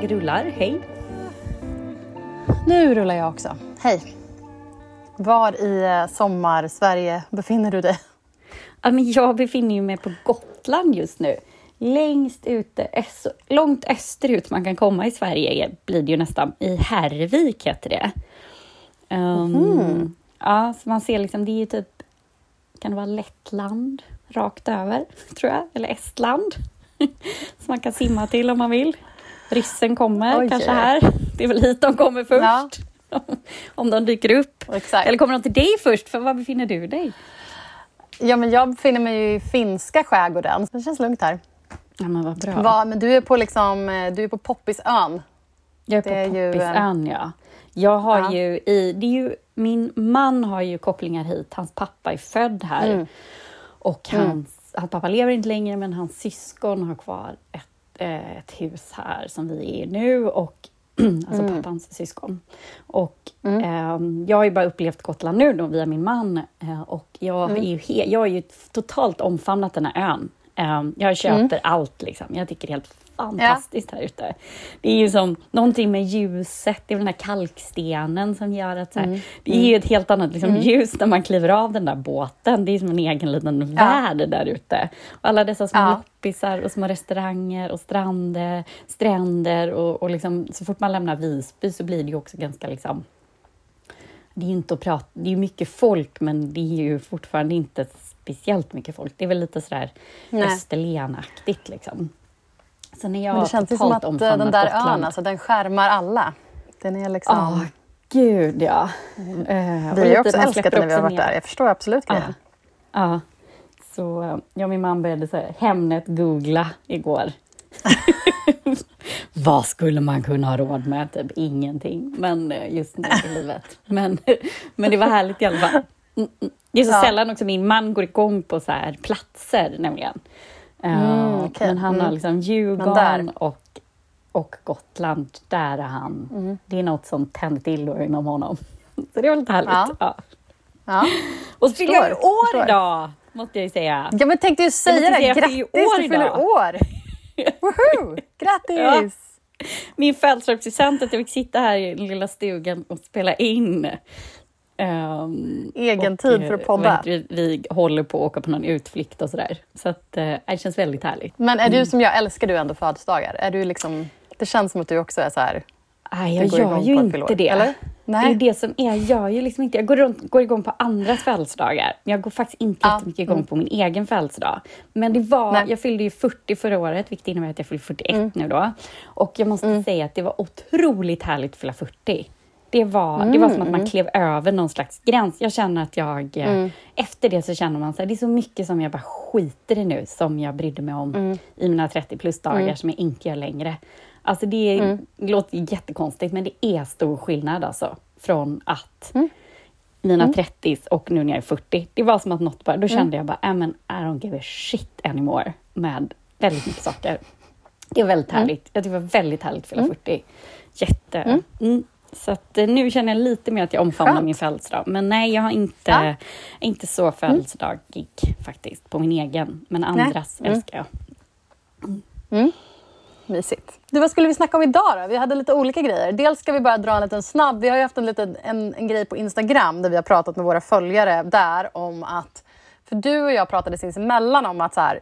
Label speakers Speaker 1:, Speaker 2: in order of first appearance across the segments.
Speaker 1: jag rullar. Hej!
Speaker 2: Nu rullar jag också. Hej! Var i eh, sommar-Sverige befinner du dig?
Speaker 1: Ja, men jag befinner mig på Gotland just nu. Längst ute, långt österut man kan komma i Sverige blir det ju nästan. I Härvik heter det. Um, mm. Ja, så man ser liksom, det är ju typ, kan det vara Lettland rakt över, tror jag, eller Estland. som man kan simma till om man vill. Ryssen kommer Oj, kanske här. Det är väl hit de kommer först. Ja. om de dyker upp. Exakt. Eller kommer de till dig först? För var befinner du dig?
Speaker 2: Ja, men jag befinner mig ju i finska skärgården. Det känns lugnt här.
Speaker 1: Ja, men vad bra.
Speaker 2: Va, men du är på, liksom, eh, du är på Poppisön.
Speaker 1: Jag är på Poppisön, ju... ja. Jag har ja. ju i... Det är ju, min man har ju kopplingar hit. Hans pappa är född här. Mm. Och hans, mm. hans pappa lever inte längre, men hans syskon har kvar ett, ett hus här som vi är i nu. Och alltså mm. pappans syskon. Och mm. eh, jag har ju bara upplevt Gotland nu då via min man eh, och jag, mm. är ju jag har ju totalt omfamnat den här ön. Eh, jag köper mm. allt liksom. Jag tycker det är helt fantastiskt ja. här ute. Det är ju som någonting med ljuset, det är den här kalkstenen som gör att så här, mm. det är ju ett helt annat liksom, mm. ljus när man kliver av den där båten. Det är som en egen liten ja. värld där ute. Och alla dessa små ja. loppisar och små restauranger och stränder, stränder och, och liksom, så fort man lämnar Visby så blir det ju också ganska liksom det är inte att prata, det är mycket folk men det är ju fortfarande inte speciellt mycket folk. Det är väl lite sådär Österlenaktigt liksom.
Speaker 2: Så när jag Men det känns som att eh, den där Gotland. ön, alltså, den skärmar alla. Den är liksom...
Speaker 1: Oh, gud ja.
Speaker 2: Mm. Uh, Vi har också älskat den när vi har varit där. Jag förstår absolut grejen.
Speaker 1: Ja. Uh. Uh. Så eh, jag och min man började så här, Hemnet-googla igår. Vad skulle man kunna ha råd med? Typ ingenting, men just nu i livet. Men, men det var härligt i alla fall. Det är så ja. sällan också min man går igång på så här platser nämligen. Mm, okay. Men han har mm. liksom Djurgården och, och Gotland, där är han. Mm. Det är något som tänder till inom honom. Så det var lite härligt. Ja. ja. ja. Och så fyller jag år förstår. idag, måste jag ju säga.
Speaker 2: Ja, men tänkte ju säga det. Grattis, år du fyller år! Woho! Grattis! Ja.
Speaker 1: Min födelsedagspresent att jag fick sitta här i den lilla stugan och spela in
Speaker 2: Um, Egen tid för att podda.
Speaker 1: Vi, vi håller på att åka på någon utflykt och sådär. Så att, uh, det känns väldigt härligt.
Speaker 2: Men är mm. du som jag, älskar du ändå födelsedagar? Är du liksom, det känns som att du också är så här...
Speaker 1: Nej, jag gör ju inte det. Eller? Nej. Det är det som är, jag gör ju liksom inte, jag går, runt, går igång på andras födelsedagar. Men jag går faktiskt inte ja. jättemycket igång mm. på min egen födelsedag. Men det var, Nej. jag fyllde ju 40 förra året, vilket innebär att jag fyller 41 mm. nu då. Och jag måste mm. säga att det var otroligt härligt att fylla 40. Det var, mm. det var som att man mm. klev över någon slags gräns. Jag känner att jag... Eh, mm. Efter det så känner man att det är så mycket som jag bara skiter i nu, som jag brydde mig om mm. i mina 30 plus-dagar, mm. som jag inte gör längre. Alltså det, är, mm. låter jättekonstigt, men det är stor skillnad alltså. Från att mina mm. 30 och nu när jag är 40. Det var som att något bara... Då kände jag bara, äh, I don't give a shit anymore med väldigt mycket saker. Det var väldigt härligt. Jag tycker det var väldigt härligt att fylla 40. Jätte... Så att, eh, nu känner jag lite mer att jag omfamnar Skönt. min födelsedag. Men nej, jag har inte, ja. inte så födelsedagig mm. faktiskt, på min egen. Men andras mm. älskar jag.
Speaker 2: Mm. Mm. Mysigt. Du, vad skulle vi snacka om idag då? Vi hade lite olika grejer. Dels ska vi bara dra en liten snabb. Vi har ju haft en, liten, en, en grej på Instagram där vi har pratat med våra följare där om att... För du och jag pratade sinsemellan om att så här,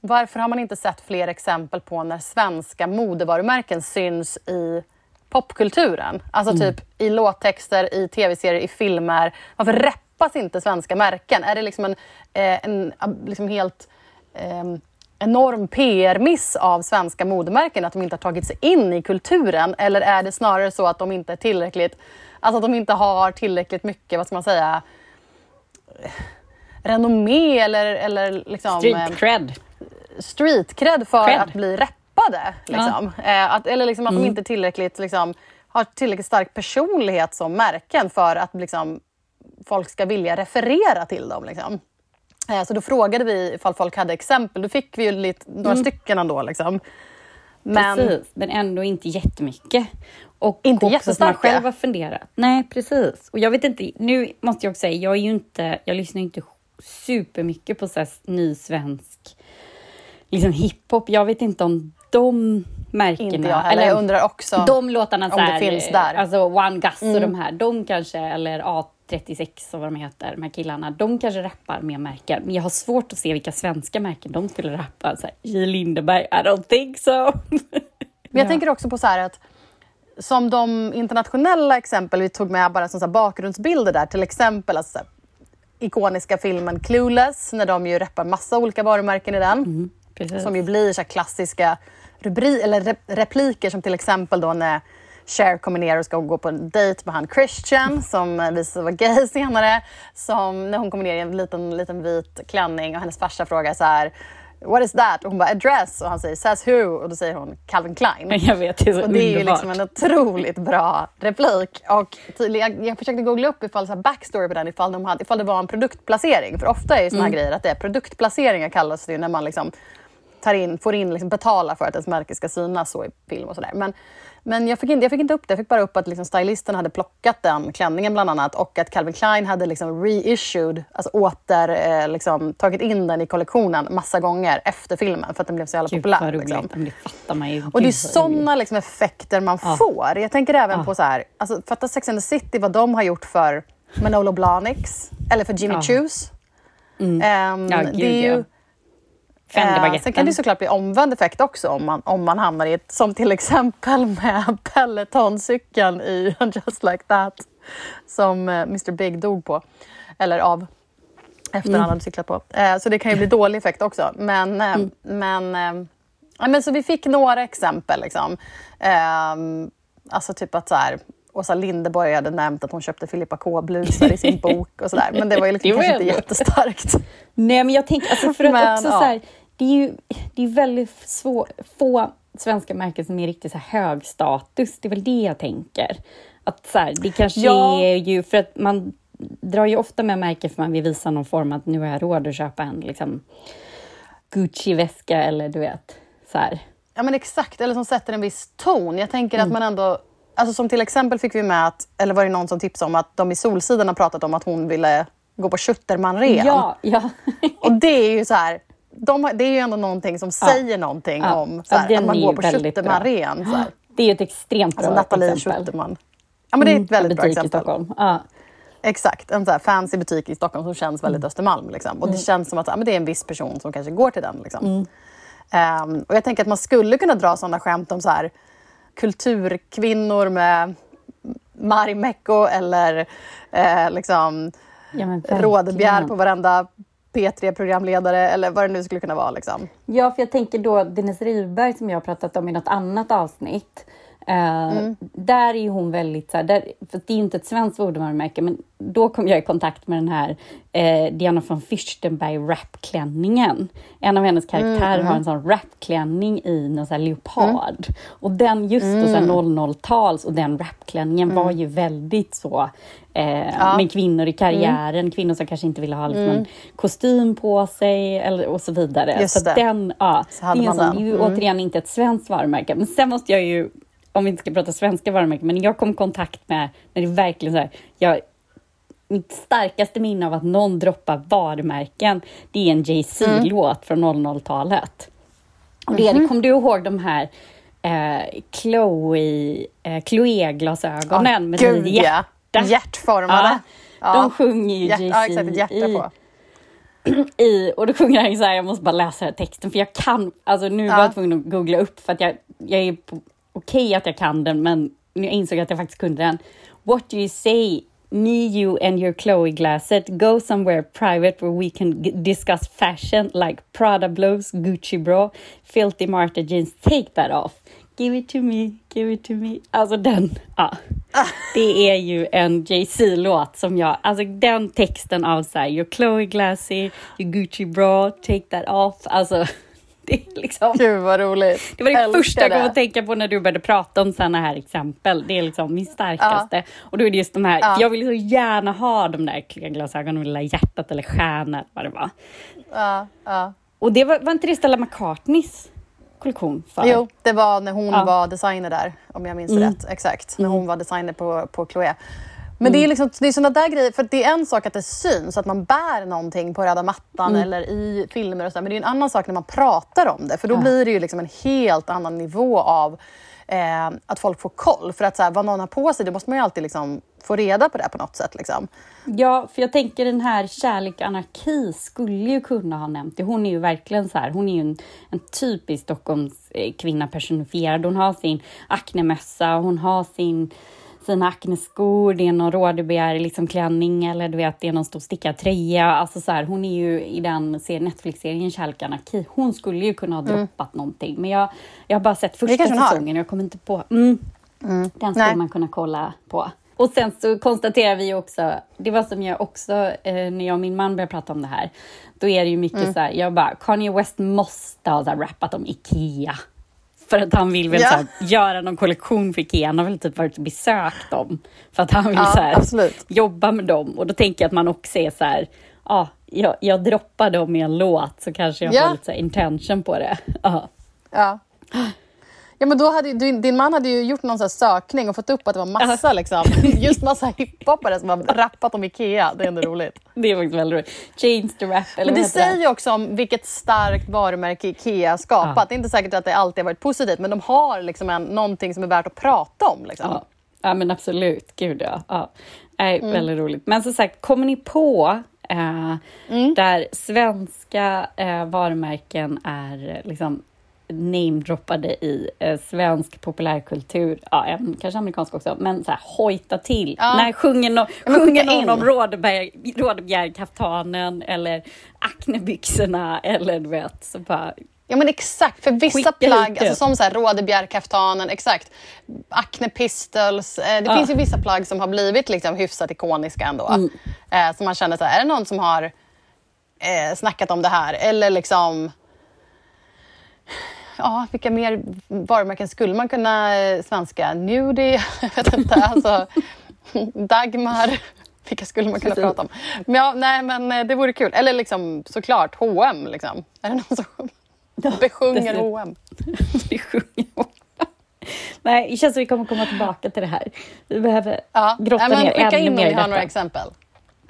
Speaker 2: varför har man inte sett fler exempel på när svenska modevarumärken syns i popkulturen. Alltså mm. typ i låttexter, i tv-serier, i filmer. Varför reppas inte svenska märken? Är det liksom en, eh, en liksom helt eh, enorm PR-miss av svenska modemärken att de inte har tagit sig in i kulturen? Eller är det snarare så att de inte är tillräckligt, alltså att de inte har tillräckligt mycket, vad ska man säga, renommé eller, eller liksom...
Speaker 1: Street cred.
Speaker 2: Street cred för cred. att bli rep tappade. Liksom. Ja. Eh, att, eller liksom att mm. de inte tillräckligt, liksom, har tillräckligt stark personlighet som märken för att liksom, folk ska vilja referera till dem. Liksom. Eh, så då frågade vi ifall folk hade exempel. Då fick vi ju lite, några mm. stycken ändå. Liksom.
Speaker 1: Men, precis, men ändå inte jättemycket. Och inte också jättestarka. man själv har funderat. Nej, precis. Och jag vet inte, nu måste jag också säga, jag är ju inte, jag lyssnar inte supermycket på så här, ny svensk liksom hiphop. Jag vet inte om de märkena.
Speaker 2: Inte jag heller. Eller, jag undrar också
Speaker 1: de låtarna, så här, om det finns där. Alltså One Gus mm. och de här, de kanske, eller A36 och vad de heter, de här killarna, de kanske rappar med märken. Men jag har svårt att se vilka svenska märken de skulle rappa. Så här, J. Lindeberg, I don't think so.
Speaker 2: Men jag ja. tänker också på så här att som de internationella exempel vi tog med bara som så bakgrundsbilder där, till exempel alltså, ikoniska filmen Clueless, när de ju reppar massa olika varumärken i den. Mm, som ju blir så klassiska rubri eller rep repliker som till exempel då när Cher kommer ner och ska gå på en dejt med han Christian som visade sig vara gay senare. Som när hon kommer ner i en liten, liten vit klänning och hennes farsa frågar så här What is that? Och hon bara, a dress. Och han säger, says who? Och då säger hon Calvin Klein.
Speaker 1: Jag vet, det är så
Speaker 2: Och det är ju liksom en otroligt bra replik. Och jag, jag försökte googla upp ifall så här backstory på den, ifall, de hade, ifall det var en produktplacering. För ofta är ju såna här mm. grejer att det är produktplaceringar kallas det ju när man liksom tar in, får in, liksom betala för att ens märke ska synas så i film och sådär. Men men jag fick, inte, jag fick inte upp det. Jag fick bara upp att liksom stylisten hade plockat den klänningen bland annat och att Calvin Klein hade liksom reissued, alltså åter, eh, liksom, tagit in den i kollektionen massa gånger efter filmen för att den blev så jävla Gud, populär. Liksom.
Speaker 1: Det fattar man ju.
Speaker 2: Och det är sådana liksom, effekter man ah. får. Jag tänker även ah. på så här, alltså, fatta Sex and the City, vad de har gjort för Manolo Blahniks eller för Jimmy ah. Choos. Mm. Um, ja, gud, det är ju, ja Eh, sen kan det såklart bli omvänd effekt också om man, om man hamnar i ett, som till exempel med Pelotoncykeln i Just like that som eh, Mr Big dog på, eller av, efter mm. han hade cyklat på. Eh, så det kan ju bli dålig effekt också. Men, eh, mm. men, eh, men så vi fick några exempel. Liksom. Eh, alltså typ att så här, Åsa Linderborg hade nämnt att hon köpte Filippa K-blusar i sin bok och sådär. Men det var ju liksom kanske inte jättestarkt.
Speaker 1: Nej, men jag tänker, alltså för att men, också ja. så här, det är ju det är väldigt svår, få svenska märken som är riktigt så här hög status. Det är väl det jag tänker. Att så här, det kanske ja. är ju för att man drar ju ofta med märken för man vill visa någon form att nu har jag råd att köpa en liksom, Gucci-väska eller du vet så här.
Speaker 2: Ja men exakt, eller som sätter en viss ton. Jag tänker mm. att man ändå Alltså som till exempel fick vi med att, eller var det någon som tipsade om att de i Solsidan har pratat om att hon ville gå på Schuttermanren.
Speaker 1: Ja, ja.
Speaker 2: och det är ju så här, de, det är ju ändå någonting som ja. säger någonting ja. om så här, att man går på Schutterman-ren.
Speaker 1: Det är ju ett extremt bra alltså,
Speaker 2: Nathalie exempel. Schutterman. Ja, men det är ett mm, väldigt bra exempel.
Speaker 1: I Stockholm. Ja.
Speaker 2: Exakt, en så fancy butik i Stockholm som känns väldigt mm. Östermalm. Liksom. Och det mm. känns som att ja, men det är en viss person som kanske går till den. Liksom. Mm. Um, och jag tänker att man skulle kunna dra sådana skämt om så här, kulturkvinnor med Marimekko eller eh, liksom, ja, rådbjär på varenda P3-programledare eller vad det nu skulle kunna vara. Liksom.
Speaker 1: Ja, för jag tänker då Dennis Rydberg som jag har pratat om i något annat avsnitt. Uh, mm. Där är hon väldigt, så här, där, för det är inte ett svenskt modevarumärke, men då kom jag i kontakt med den här eh, Diana von Fürstenberg rapklänningen. En av hennes karaktärer mm, har en sån rapklänning i någon sån leopard. Mm. Och den just mm. då, 00-tals och den rapklänningen var mm. ju väldigt så eh, ja. med kvinnor i karriären, mm. kvinnor som kanske inte ville ha liksom, en kostym på sig eller, och så vidare. Just så det. Den, ja, så det, är sån, det är ju återigen inte ett svenskt varumärke. Men sen måste jag ju om vi inte ska prata svenska varumärken, men jag kom i kontakt med när det verkligen så här, jag, mitt starkaste minne av att någon droppar varumärken, det är en Jay-Z-låt mm. från 00-talet. Och det, mm kommer du ihåg de här eh, Chloe, eh, Chloé-glasögonen oh, med
Speaker 2: gud, hjärta? Ja. Hjärtformade.
Speaker 1: Ja, De sjunger ju Jay-Z ja, exakt, i, på. I, och då sjunger han så här, jag måste bara läsa här texten för jag kan, alltså nu ja. var jag tvungen att googla upp för att jag, jag är okej okay att jag kan den men nu insåg jag att jag faktiskt kunde den. What do you say me, you and your Chloe Glasset go somewhere private where we can discuss fashion like Prada blows, Gucci bra, filthy Marta jeans. Take that off. Give it to me, give it to me. Alltså den, ja. Ah. Det är ju en Jay-Z-låt som jag, alltså den texten av så här, your Chloe Glassy, your Gucci bra, take that off. Alltså det liksom...
Speaker 2: Gud vad roligt.
Speaker 1: Det var det Älskar första jag kom att tänka på när du började prata om sådana här exempel. Det är liksom min starkaste. Ja. Och då är det just de här, ja. jag vill så gärna ha de där glasögonen med lilla hjärtat eller stjärnor, vad det var.
Speaker 2: Ja, ja.
Speaker 1: Och det var, var inte det Stella McCartneys kollektion? För?
Speaker 2: Jo, det var när hon ja. var designer där, om jag minns mm. rätt. Exakt, när hon mm. var designer på, på Chloé. Men mm. det är, liksom, det är såna där grejer, för det är en sak att det syns, att man bär någonting på röda mattan mm. eller i filmer och så, men det är en annan sak när man pratar om det, för då ja. blir det ju liksom en helt annan nivå av eh, att folk får koll. För att så här, vad någon har på sig, det måste man ju alltid liksom få reda på det på något sätt. Liksom.
Speaker 1: Ja, för jag tänker den här kärlek anarki skulle ju kunna ha nämnt det. Hon är ju verkligen så här, hon är ju en, en typisk Stockholmskvinna personifierad. Hon har sin aknemössa, hon har sin sina akneskor, det är någon rådebegär liksom klänning eller du vet, det är någon stor stickad tröja. Alltså så här, hon är ju i den Netflix-serien Kärlek anarki. Hon skulle ju kunna ha mm. droppat någonting, men jag, jag har bara sett första säsongen och jag kommer inte på. Mm, mm. Den skulle Nej. man kunna kolla på. Och sen så konstaterar vi också, det var som jag också, eh, när jag och min man började prata om det här, då är det ju mycket mm. så här, jag bara, Kanye West måste ha rappat om IKEA. För att han vill väl ja. här, göra någon kollektion för Ikea. Han har väl typ varit och besökt dem. För att han vill ja, så här, jobba med dem. Och då tänker jag att man också är så här, ja, jag, jag droppar dem i en låt så kanske jag ja. får lite så intention på det. Ja.
Speaker 2: ja. Ja, men då hade, du, din man hade ju gjort någon så sökning och fått upp att det var massa, liksom, just massa hiphopare som har rappat om Ikea. Det är ändå roligt.
Speaker 1: Det är faktiskt väldigt roligt. Change the rap.
Speaker 2: Eller men det säger ju också om vilket starkt varumärke Ikea skapat. Ja. Det är inte säkert att det alltid har varit positivt, men de har liksom en, någonting som är värt att prata om. Liksom.
Speaker 1: Ja. ja, men absolut. Gud, ja. ja. Äh, mm. Väldigt roligt. Men som sagt, kommer ni på eh, mm. där svenska eh, varumärken är liksom namedroppade i eh, svensk populärkultur, ja, även, kanske amerikansk också, men så här, hojta till. Ja. Nej, sjunger, no, ja, sjunger någon om rådbjärkaftanen eller aknebyxorna eller du vet, så bara
Speaker 2: Ja men exakt, för vissa plagg, alltså som så här rådebjärkaftanen, exakt. Acne Pistols. Eh, det ja. finns ju vissa plagg som har blivit liksom hyfsat ikoniska ändå. Mm. Eh, så man känner så här, är det någon som har eh, snackat om det här? Eller liksom ja, vilka mer varumärken skulle man kunna eh, svenska? Nudie, jag vet inte. Alltså, Dagmar. Vilka skulle man kunna prata om? Men ja, nej, men eh, det vore kul. Eller liksom, såklart H&M liksom. Är det någon som besjunger H&M?
Speaker 1: besjunger H&M. Nej, det känns som att vi kommer komma tillbaka till det här. Vi behöver ja. grotta nej, men, ner ännu mer i detta. in om
Speaker 2: ni har några exempel.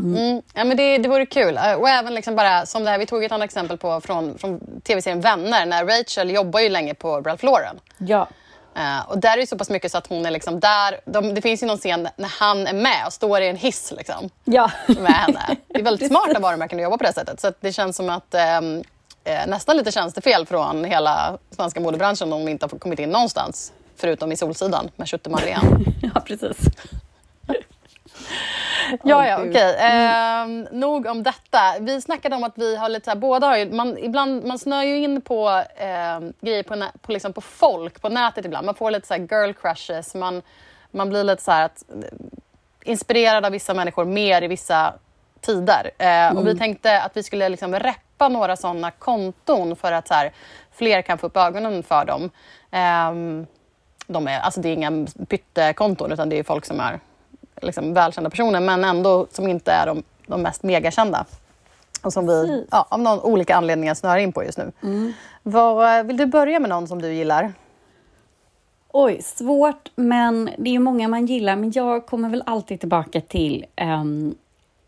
Speaker 2: Mm. mm. Ja, men det, det vore kul. Eh, och även liksom bara som det här, vi tog ett annat exempel på från, från tv-serien Vänner när Rachel jobbar ju länge på Ralph Lauren.
Speaker 1: Ja.
Speaker 2: Uh, och där är det så pass mycket så att hon är liksom där. De, det finns ju någon scen när han är med och står i en hiss liksom,
Speaker 1: ja.
Speaker 2: med henne. Det är väldigt smarta varumärken att jobba på det sättet. Så det känns som att um, nästan lite tjänstefel från hela svenska modebranschen om de inte har kommit in någonstans. Förutom i Solsidan med Schutte Madeleine.
Speaker 1: ja, precis.
Speaker 2: Ja, ja, okej. Okay. Mm. Eh, nog om detta. Vi snackade om att vi har lite så här, båda har ju, man, ibland, man snör ju in på eh, grejer på, på, liksom på folk på nätet ibland. Man får lite så girl crushes, man, man blir lite så här att, inspirerad av vissa människor mer i vissa tider. Eh, mm. Och vi mm. tänkte att vi skulle liksom reppa några sådana konton för att så här, fler kan få upp ögonen för dem. Eh, de är, alltså det är inga pyttekonton utan det är folk som är liksom, välkända personer men ändå som inte är de, de mest megakända. Och som vi ja, av någon olika anledningar snör in på just nu. Mm. Var, eh, vill du börja med någon som du gillar?
Speaker 1: Oj, svårt, men det är många man gillar. Men jag kommer väl alltid tillbaka till um,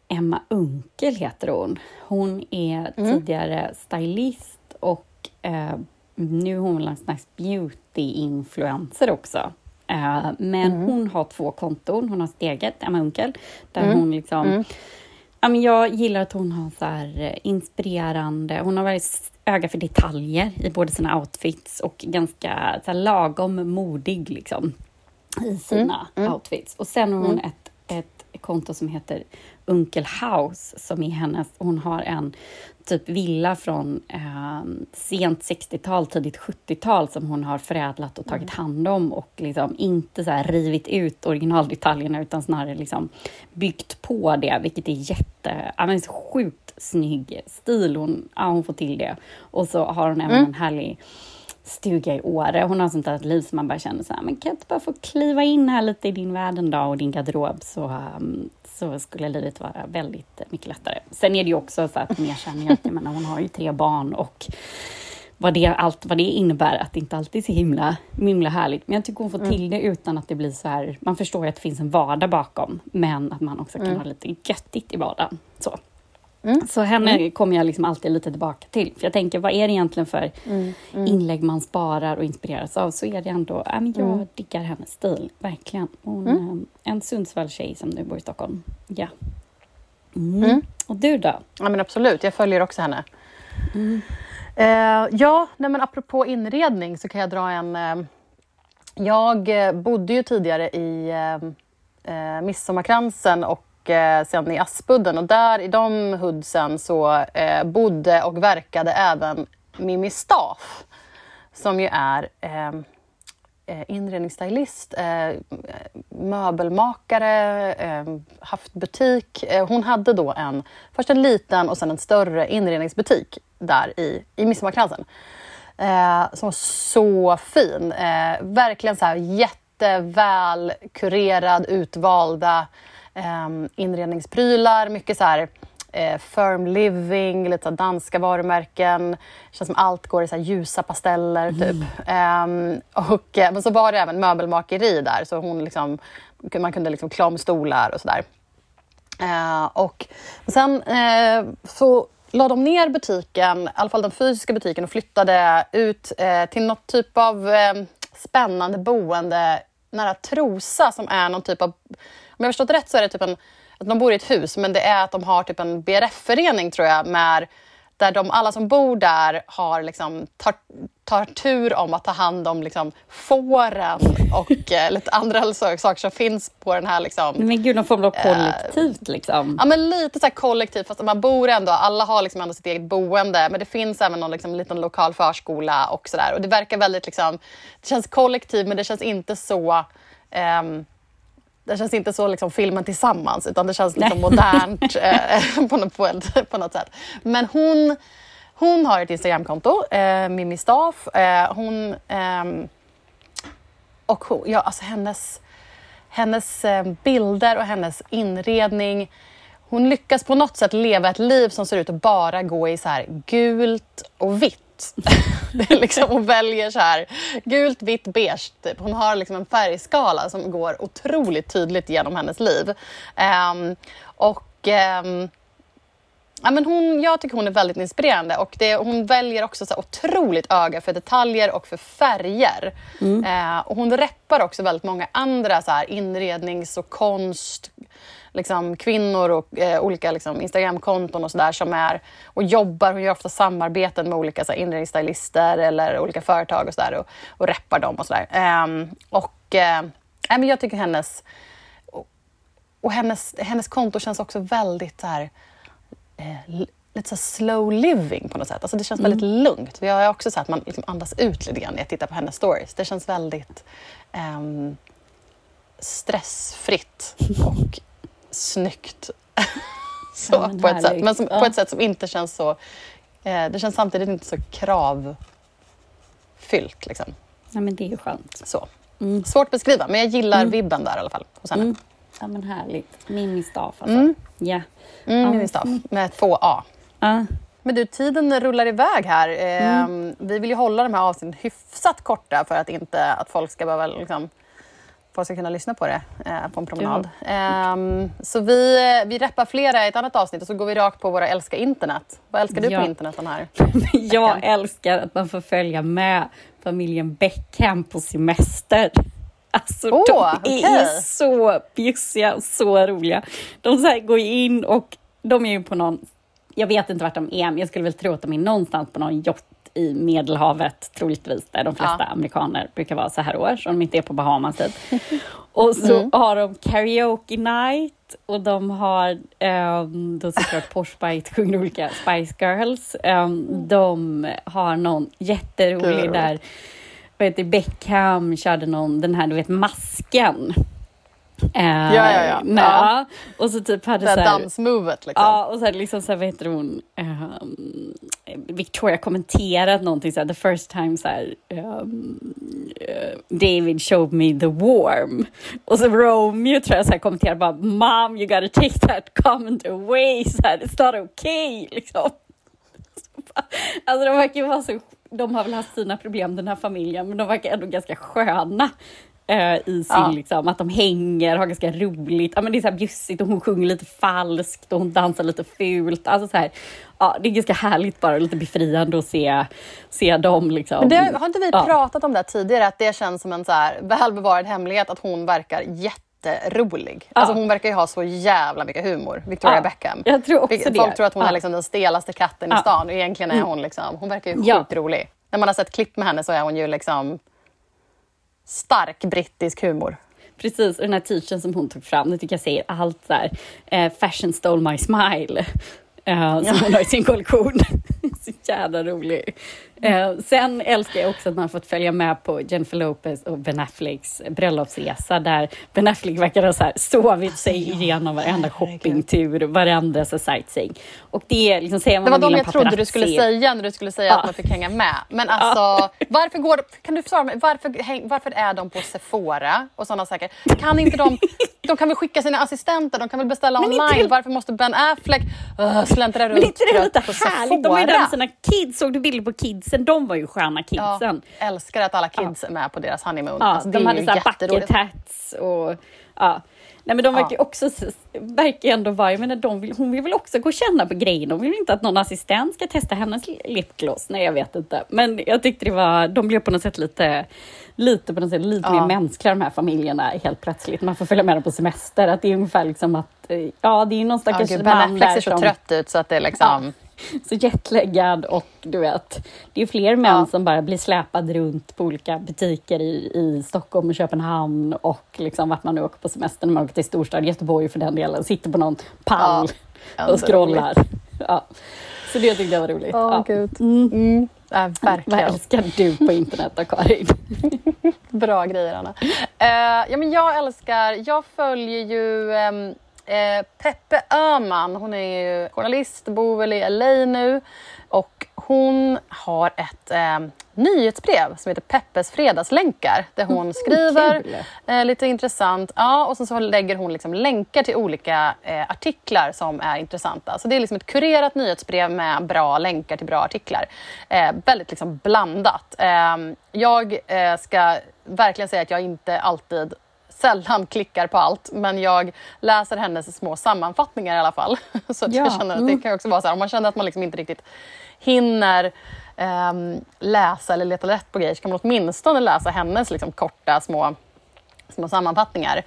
Speaker 1: Emma Unkel heter hon. Hon är mm. tidigare stylist och uh, nu är hon en slags beauty-influencer också. Uh, men mm. hon har två konton. Hon har sitt eget, Emma Unkel, där mm. hon liksom... Mm. Ja, men jag gillar att hon har så här eh, inspirerande... Hon har väldigt öga för detaljer i både sina outfits och ganska så här, lagom modig liksom, i sina mm. mm. outfits. Och sen har hon mm. ett, ett konto som heter Unkel House som är hennes... Hon har en typ villa från eh, sent 60-tal, tidigt 70-tal som hon har förädlat och tagit mm. hand om och liksom inte så här rivit ut originaldetaljerna utan snarare liksom byggt på det, vilket är jätte... Ja, men sjukt snygg stil. Hon, ja, hon får till det. Och så har hon även mm. en härlig stuga i Åre. Hon har sånt där liv som man bara känner så här, men kan jag inte bara få kliva in här lite i din värld en dag och din garderob så, um, så skulle livet vara väldigt mycket lättare. Sen är det ju också så att hon erkänner att jag menar, hon har ju tre barn och vad det, allt vad det innebär, att det inte alltid är så himla, himla härligt. Men jag tycker hon får till det utan att det blir så här, man förstår ju att det finns en vardag bakom, men att man också kan ha lite göttigt i vardagen. Så. Mm. Så henne mm. kommer jag liksom alltid lite tillbaka till. För jag tänker, vad är det egentligen för mm. mm. inlägg man sparar och inspireras av? Så är det ändå, äh, men jag mm. diggar hennes stil, verkligen. Hon, mm. En Sundsvall-tjej som nu bor i Stockholm. Ja. Och du då?
Speaker 2: Ja men absolut, jag följer också henne. Eh, ja, nej, men apropå inredning så kan jag dra en... Eh, jag bodde ju tidigare i eh, eh Midsommarkransen och eh, sen i Aspudden och där i de hoodsen så eh, bodde och verkade även Mimmi Staff som ju är ehm, eh, inredningsstylist, eh, möbelmakare, eh, haft butik. Eh, hon hade då en, först en liten och sen en större inredningsbutik där i, i Midsommarkransen. Eh, som var så fin. Eh, verkligen så här jätteväl kurerad, utvalda inredningsprylar, mycket så här eh, firm living, lite danska varumärken. Det känns som allt går i så ljusa pasteller mm. typ. Mm. och, eh, men så var det även möbelmakeri där, så hon liksom, man kunde liksom klä om stolar och sådär. Eh, och sen eh, så la de ner butiken, i alla fall den fysiska butiken och flyttade ut eh, till något typ av spännande boende nära Trosa som är någon typ av jag har förstått rätt så är det typ en, att de bor i ett hus, men det är att de har typ en BRF-förening tror jag, med, där de, alla som bor där har liksom, tar, tar tur om att ta hand om liksom, fåren och eh, lite andra saker som finns på den här... Liksom,
Speaker 1: men gud, någon form av kollektivt eh, liksom?
Speaker 2: Ja, men lite så kollektivt, fast man bor ändå, alla har liksom ändå sitt eget boende, men det finns även någon liksom, liten lokal förskola och sådär. Och det verkar väldigt liksom, det känns kollektivt, men det känns inte så um, det känns inte så liksom filmen tillsammans utan det känns liksom modernt eh, på, något, på, ett, på något sätt. Men hon, hon har ett Instagramkonto, eh, Mimmi Staff. Eh, hon, eh, och hon, ja, alltså hennes, hennes eh, bilder och hennes inredning hon lyckas på något sätt leva ett liv som ser ut att bara gå i så här gult och vitt. Det är liksom, hon väljer så här gult, vitt, beige. Typ. Hon har liksom en färgskala som går otroligt tydligt genom hennes liv. Um, och um, Ja, men hon, jag tycker hon är väldigt inspirerande och det, hon väljer också så otroligt öga för detaljer och för färger. Mm. Eh, och hon reppar också väldigt många andra så här, inrednings och konst, liksom, kvinnor och eh, olika liksom, Instagramkonton och sådär som är och jobbar. Hon gör ofta samarbeten med olika så här, inredningsstylister eller olika företag och sådär och, och reppar dem och sådär. Eh, och eh, men jag tycker hennes och, och hennes, hennes konto känns också väldigt så här, eh, lite så slow living på något sätt. Alltså det känns mm. väldigt lugnt. Jag har också sett att man liksom andas ut lite grann när jag tittar på hennes stories. Det känns väldigt um, stressfritt och snyggt. så, ja, på ett sätt. Men som, ja. på ett sätt som inte känns så... Eh, det känns samtidigt inte så kravfyllt. Liksom.
Speaker 1: Ja, men det är ju skönt.
Speaker 2: Så. Mm. Svårt att beskriva, men jag gillar mm. vibben där i alla fall hos henne. Mm.
Speaker 1: Ja, men härligt. Mini-staff alltså. Mm. Ja.
Speaker 2: Mm, Mini-staff med två A. Uh. Men du, tiden rullar iväg här. Eh. Vi vill ju hålla de här avsnitten hyfsat korta för att inte att folk ska behöva liksom, folk ska kunna lyssna på det eh, på en promenad. Um, så vi, vi reppar flera i ett annat avsnitt och så går vi rakt på våra älska internet. Vad älskar du ja. på internet den här
Speaker 1: Jag älskar att man får följa med familjen Beckham på semester. Alltså oh, de okay. är så bjussiga och så roliga. De så går in och de är ju på någon, jag vet inte vart de är, men jag skulle väl tro att de är någonstans på någon yacht i Medelhavet, troligtvis, där de flesta ja. amerikaner brukar vara så här års, om de inte är på Bahamas. Typ. Och så mm. har de karaoke night och de har um, då såklart Porsche sjunger olika Spice Girls. Um, de har någon jätterolig Girl. där vad heter Beckham körde någon, den här du vet masken.
Speaker 2: Uh, ja, ja, ja.
Speaker 1: Nej, ja. Och så typ hade
Speaker 2: det så här, dansmovet liksom.
Speaker 1: Ja, och så hade liksom så här, vad heter hon, um, Victoria kommenterat någonting så här, the first time så här, um, uh, David showed me the warm. Och så Romeo tror jag så här kommenterade bara, mom you gotta take that comment away, så här, it's not okay liksom. alltså de verkar ju vara så de har väl haft sina problem den här familjen, men de verkar ändå ganska sköna eh, i sin, ja. liksom, att de hänger, har ganska roligt. Ja, men det är så här bjussigt och hon sjunger lite falskt och hon dansar lite fult. Alltså så här, ja, det är ganska härligt bara, lite befriande att se, se dem. Liksom.
Speaker 2: Men det, har inte vi ja. pratat om det tidigare, att det känns som en så här välbevarad hemlighet att hon verkar jätterolig. Ja. Alltså hon verkar ju ha så jävla mycket humor, Victoria ja, Beckham.
Speaker 1: Jag tror också
Speaker 2: Folk
Speaker 1: det.
Speaker 2: tror att hon ja. är liksom den stelaste katten i stan och egentligen är mm. hon liksom, hon verkar ju sjukt rolig. När man har sett klipp med henne så är hon ju liksom stark brittisk humor.
Speaker 1: Precis, och den här t-shirten som hon tog fram, det tycker jag säger allt där. Eh, fashion stole my smile, eh, som ja. hon har i sin kollektion. så jävla rolig. Eh, sen älskar jag också att man fått följa med på Jennifer Lopez och Ben Afflecks bröllopsresa där Ben Affleck verkar ha så här sovit sig ja, igenom varenda shoppingtur, varenda så sightseeing. Och det, liksom, säger
Speaker 2: det var de jag trodde du skulle säga när du skulle säga ja. att man fick hänga med. Men alltså, ja. varför går kan du svara mig, varför, varför är de på Sephora och sådana saker? Kan inte de, de kan väl skicka sina assistenter, de kan väl beställa men online. Inte, varför måste Ben Affleck uh, släntra runt
Speaker 1: Men inte det lite härligt? De ju där med sina kids, såg du bilder på kidsen? De var ju sköna kidsen.
Speaker 2: Ja, älskar att alla kids ja. är med på deras honeymoon.
Speaker 1: Ja, alltså, de hade så bucket hats och ja. Nej men de verkar ja. också, verkar ändå vara, menar, de vill, hon vill väl också gå och känna på grejen. De vill inte att någon assistent ska testa hennes lipgloss. Nej, jag vet inte. Men jag tyckte det var, de blev på något sätt lite, lite, på något sätt, lite ja. mer mänskliga de här familjerna helt plötsligt. Man får följa med dem på semester. Att det är ungefär liksom att, eh, ja det är någon stackars ja, man
Speaker 2: där ser så trött ut så att det är liksom... Ja
Speaker 1: så jetlaggad och du vet, det är fler män ja. som bara blir släpade runt på olika butiker i, i Stockholm och Köpenhamn och liksom vart man nu åker på semester när man åker till storstad, Göteborg för den delen, sitter på någon pall ja, och scrollar. Ja. Så det tyckte jag var roligt.
Speaker 2: Åh, ja. Gud. Mm. Mm. Ja, verkligen.
Speaker 1: Vad älskar du på internet då, Karin?
Speaker 2: Bra grejer, Anna. Uh, ja, men jag älskar, jag följer ju um, Eh, Peppe Öhman, hon är ju journalist, bor väl i LA nu och hon har ett eh, nyhetsbrev som heter Peppes fredagslänkar där hon skriver eh, lite intressant. Ja, och sen så lägger hon liksom länkar till olika eh, artiklar som är intressanta. Så det är liksom ett kurerat nyhetsbrev med bra länkar till bra artiklar. Eh, väldigt liksom blandat. Eh, jag ska verkligen säga att jag inte alltid sällan klickar på allt men jag läser hennes små sammanfattningar i alla fall. Så ja. jag känner att det mm. kan också vara så här, om man känner att man liksom inte riktigt hinner um, läsa eller leta rätt på grejer så kan man åtminstone läsa hennes liksom, korta små små sammanfattningar.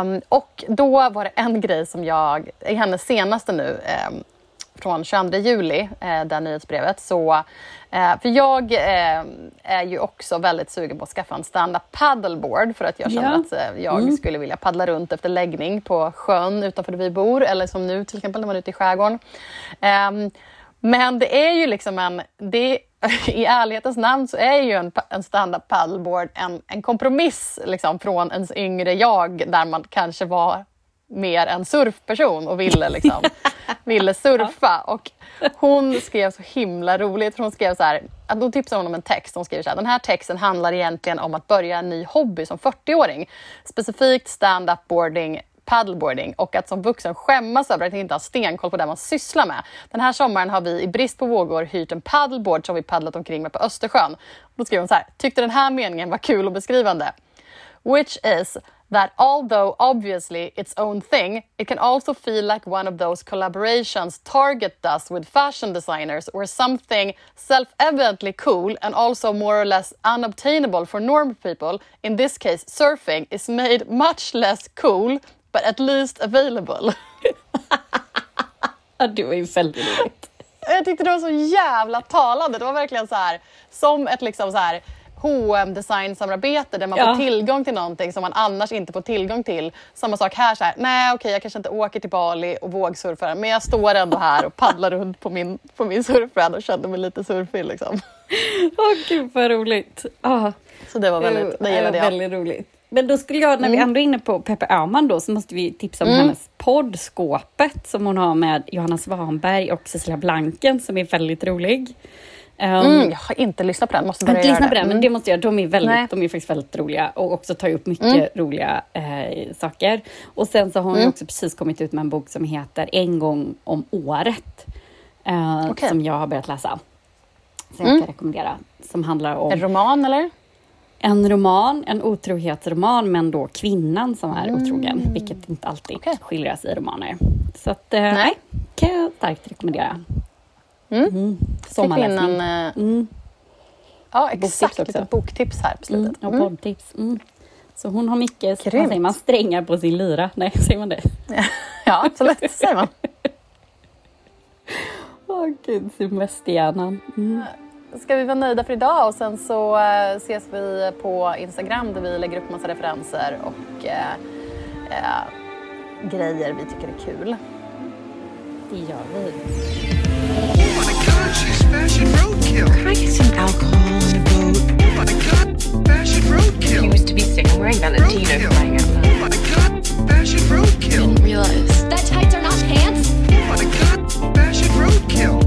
Speaker 2: Um, och då var det en grej som jag, i hennes senaste nu, um, från 22 juli, eh, det nyhetsbrevet. Så, eh, för jag eh, är ju också väldigt sugen på att skaffa en stand-up paddleboard för att jag känner ja. att eh, jag mm. skulle vilja paddla runt efter läggning på sjön utanför där vi bor eller som nu till exempel när man är ute i skärgården. Ehm, men det är ju liksom en... Det, I ärlighetens namn så är ju en, en stand-up paddleboard en, en kompromiss liksom, från ens yngre jag där man kanske var mer en surfperson och ville, liksom, ville surfa. Och hon skrev så himla roligt. Hon skrev så här, att då tipsade hon om en text. Hon skrev så här, den här texten handlar egentligen om att börja en ny hobby som 40-åring. Specifikt stand-up boarding paddleboarding och att som vuxen skämmas över att inte ha stenkoll på det man sysslar med. Den här sommaren har vi i brist på vågor hyrt en paddleboard som vi paddlat omkring med på Östersjön. Då skrev hon så här, tyckte den här meningen var kul och beskrivande. Which is that although obviously its own thing, it can also feel like one of those collaborations Target does with fashion designers where something self evidently cool and also more or less unobtainable for normal people, in this case surfing, is made much less cool but at least available.
Speaker 1: det var ju väldigt roligt.
Speaker 2: Jag tyckte det var så jävla talande. Det var verkligen så här, som ett liksom så här H&M designsamarbete där man ja. får tillgång till någonting som man annars inte får tillgång till. Samma sak här, så här nej okej jag kanske inte åker till Bali och vågsurfar men jag står ändå här och paddlar runt på min, på min surfbräda och känner mig lite surfig liksom.
Speaker 1: Åh oh, gud vad roligt! Ah.
Speaker 2: Så det var väldigt, det gillade
Speaker 1: jag. Väldigt roligt. Men då skulle jag, när vi mm. ändå är inne på Peppe Öhman då, så måste vi tipsa om mm. hennes podd Skåpet som hon har med Johanna Svanberg och Cecilia Blanken som är väldigt rolig.
Speaker 2: Um, mm, jag har inte lyssnat på den, måste börja
Speaker 1: inte
Speaker 2: lyssna
Speaker 1: på den, men det måste jag. De är, väldigt, de är faktiskt väldigt roliga och också tar upp mycket mm. roliga eh, saker. Och sen så har hon mm. också precis kommit ut med en bok som heter En gång om året, eh, okay. som jag har börjat läsa. som jag kan rekommendera. Som handlar om...
Speaker 2: En roman eller?
Speaker 1: En roman, en otrohetsroman, men då kvinnan som är otrogen, vilket inte alltid
Speaker 2: Okej.
Speaker 1: skildras i romaner. Så att, eh, nej, kan jag starkt rekommendera. Mm.
Speaker 2: Fick
Speaker 1: Sommarläsning.
Speaker 2: eh,
Speaker 1: Mm.
Speaker 2: Ja,
Speaker 1: Boktips
Speaker 2: exakt.
Speaker 1: också.
Speaker 2: Lite boktips här på
Speaker 1: Mm.
Speaker 2: slutet.
Speaker 1: Och
Speaker 2: Mm.
Speaker 1: poddtips. Mm. Så hon har mycket, säger man, strängar på sin lyra? Nej, säger man det?
Speaker 2: Ja, absolut. säger man.
Speaker 1: Åh gud, semesterhjärnan. Mm.
Speaker 2: Ska vi vara nöjda för idag och sen så eh, ses vi på Instagram där vi lägger upp massa referenser och eh, eh, grejer vi tycker är kul.
Speaker 1: Det gör vi.
Speaker 3: Can I get some alcohol?
Speaker 4: Oh my god! Fashion roadkill.
Speaker 3: He was to be seen wearing Valentino
Speaker 4: roadkill.
Speaker 3: flying out.
Speaker 4: Oh my god, fashion roadkill.
Speaker 3: Didn't realize
Speaker 5: that tights are not pants. Oh my god, fashion roadkill.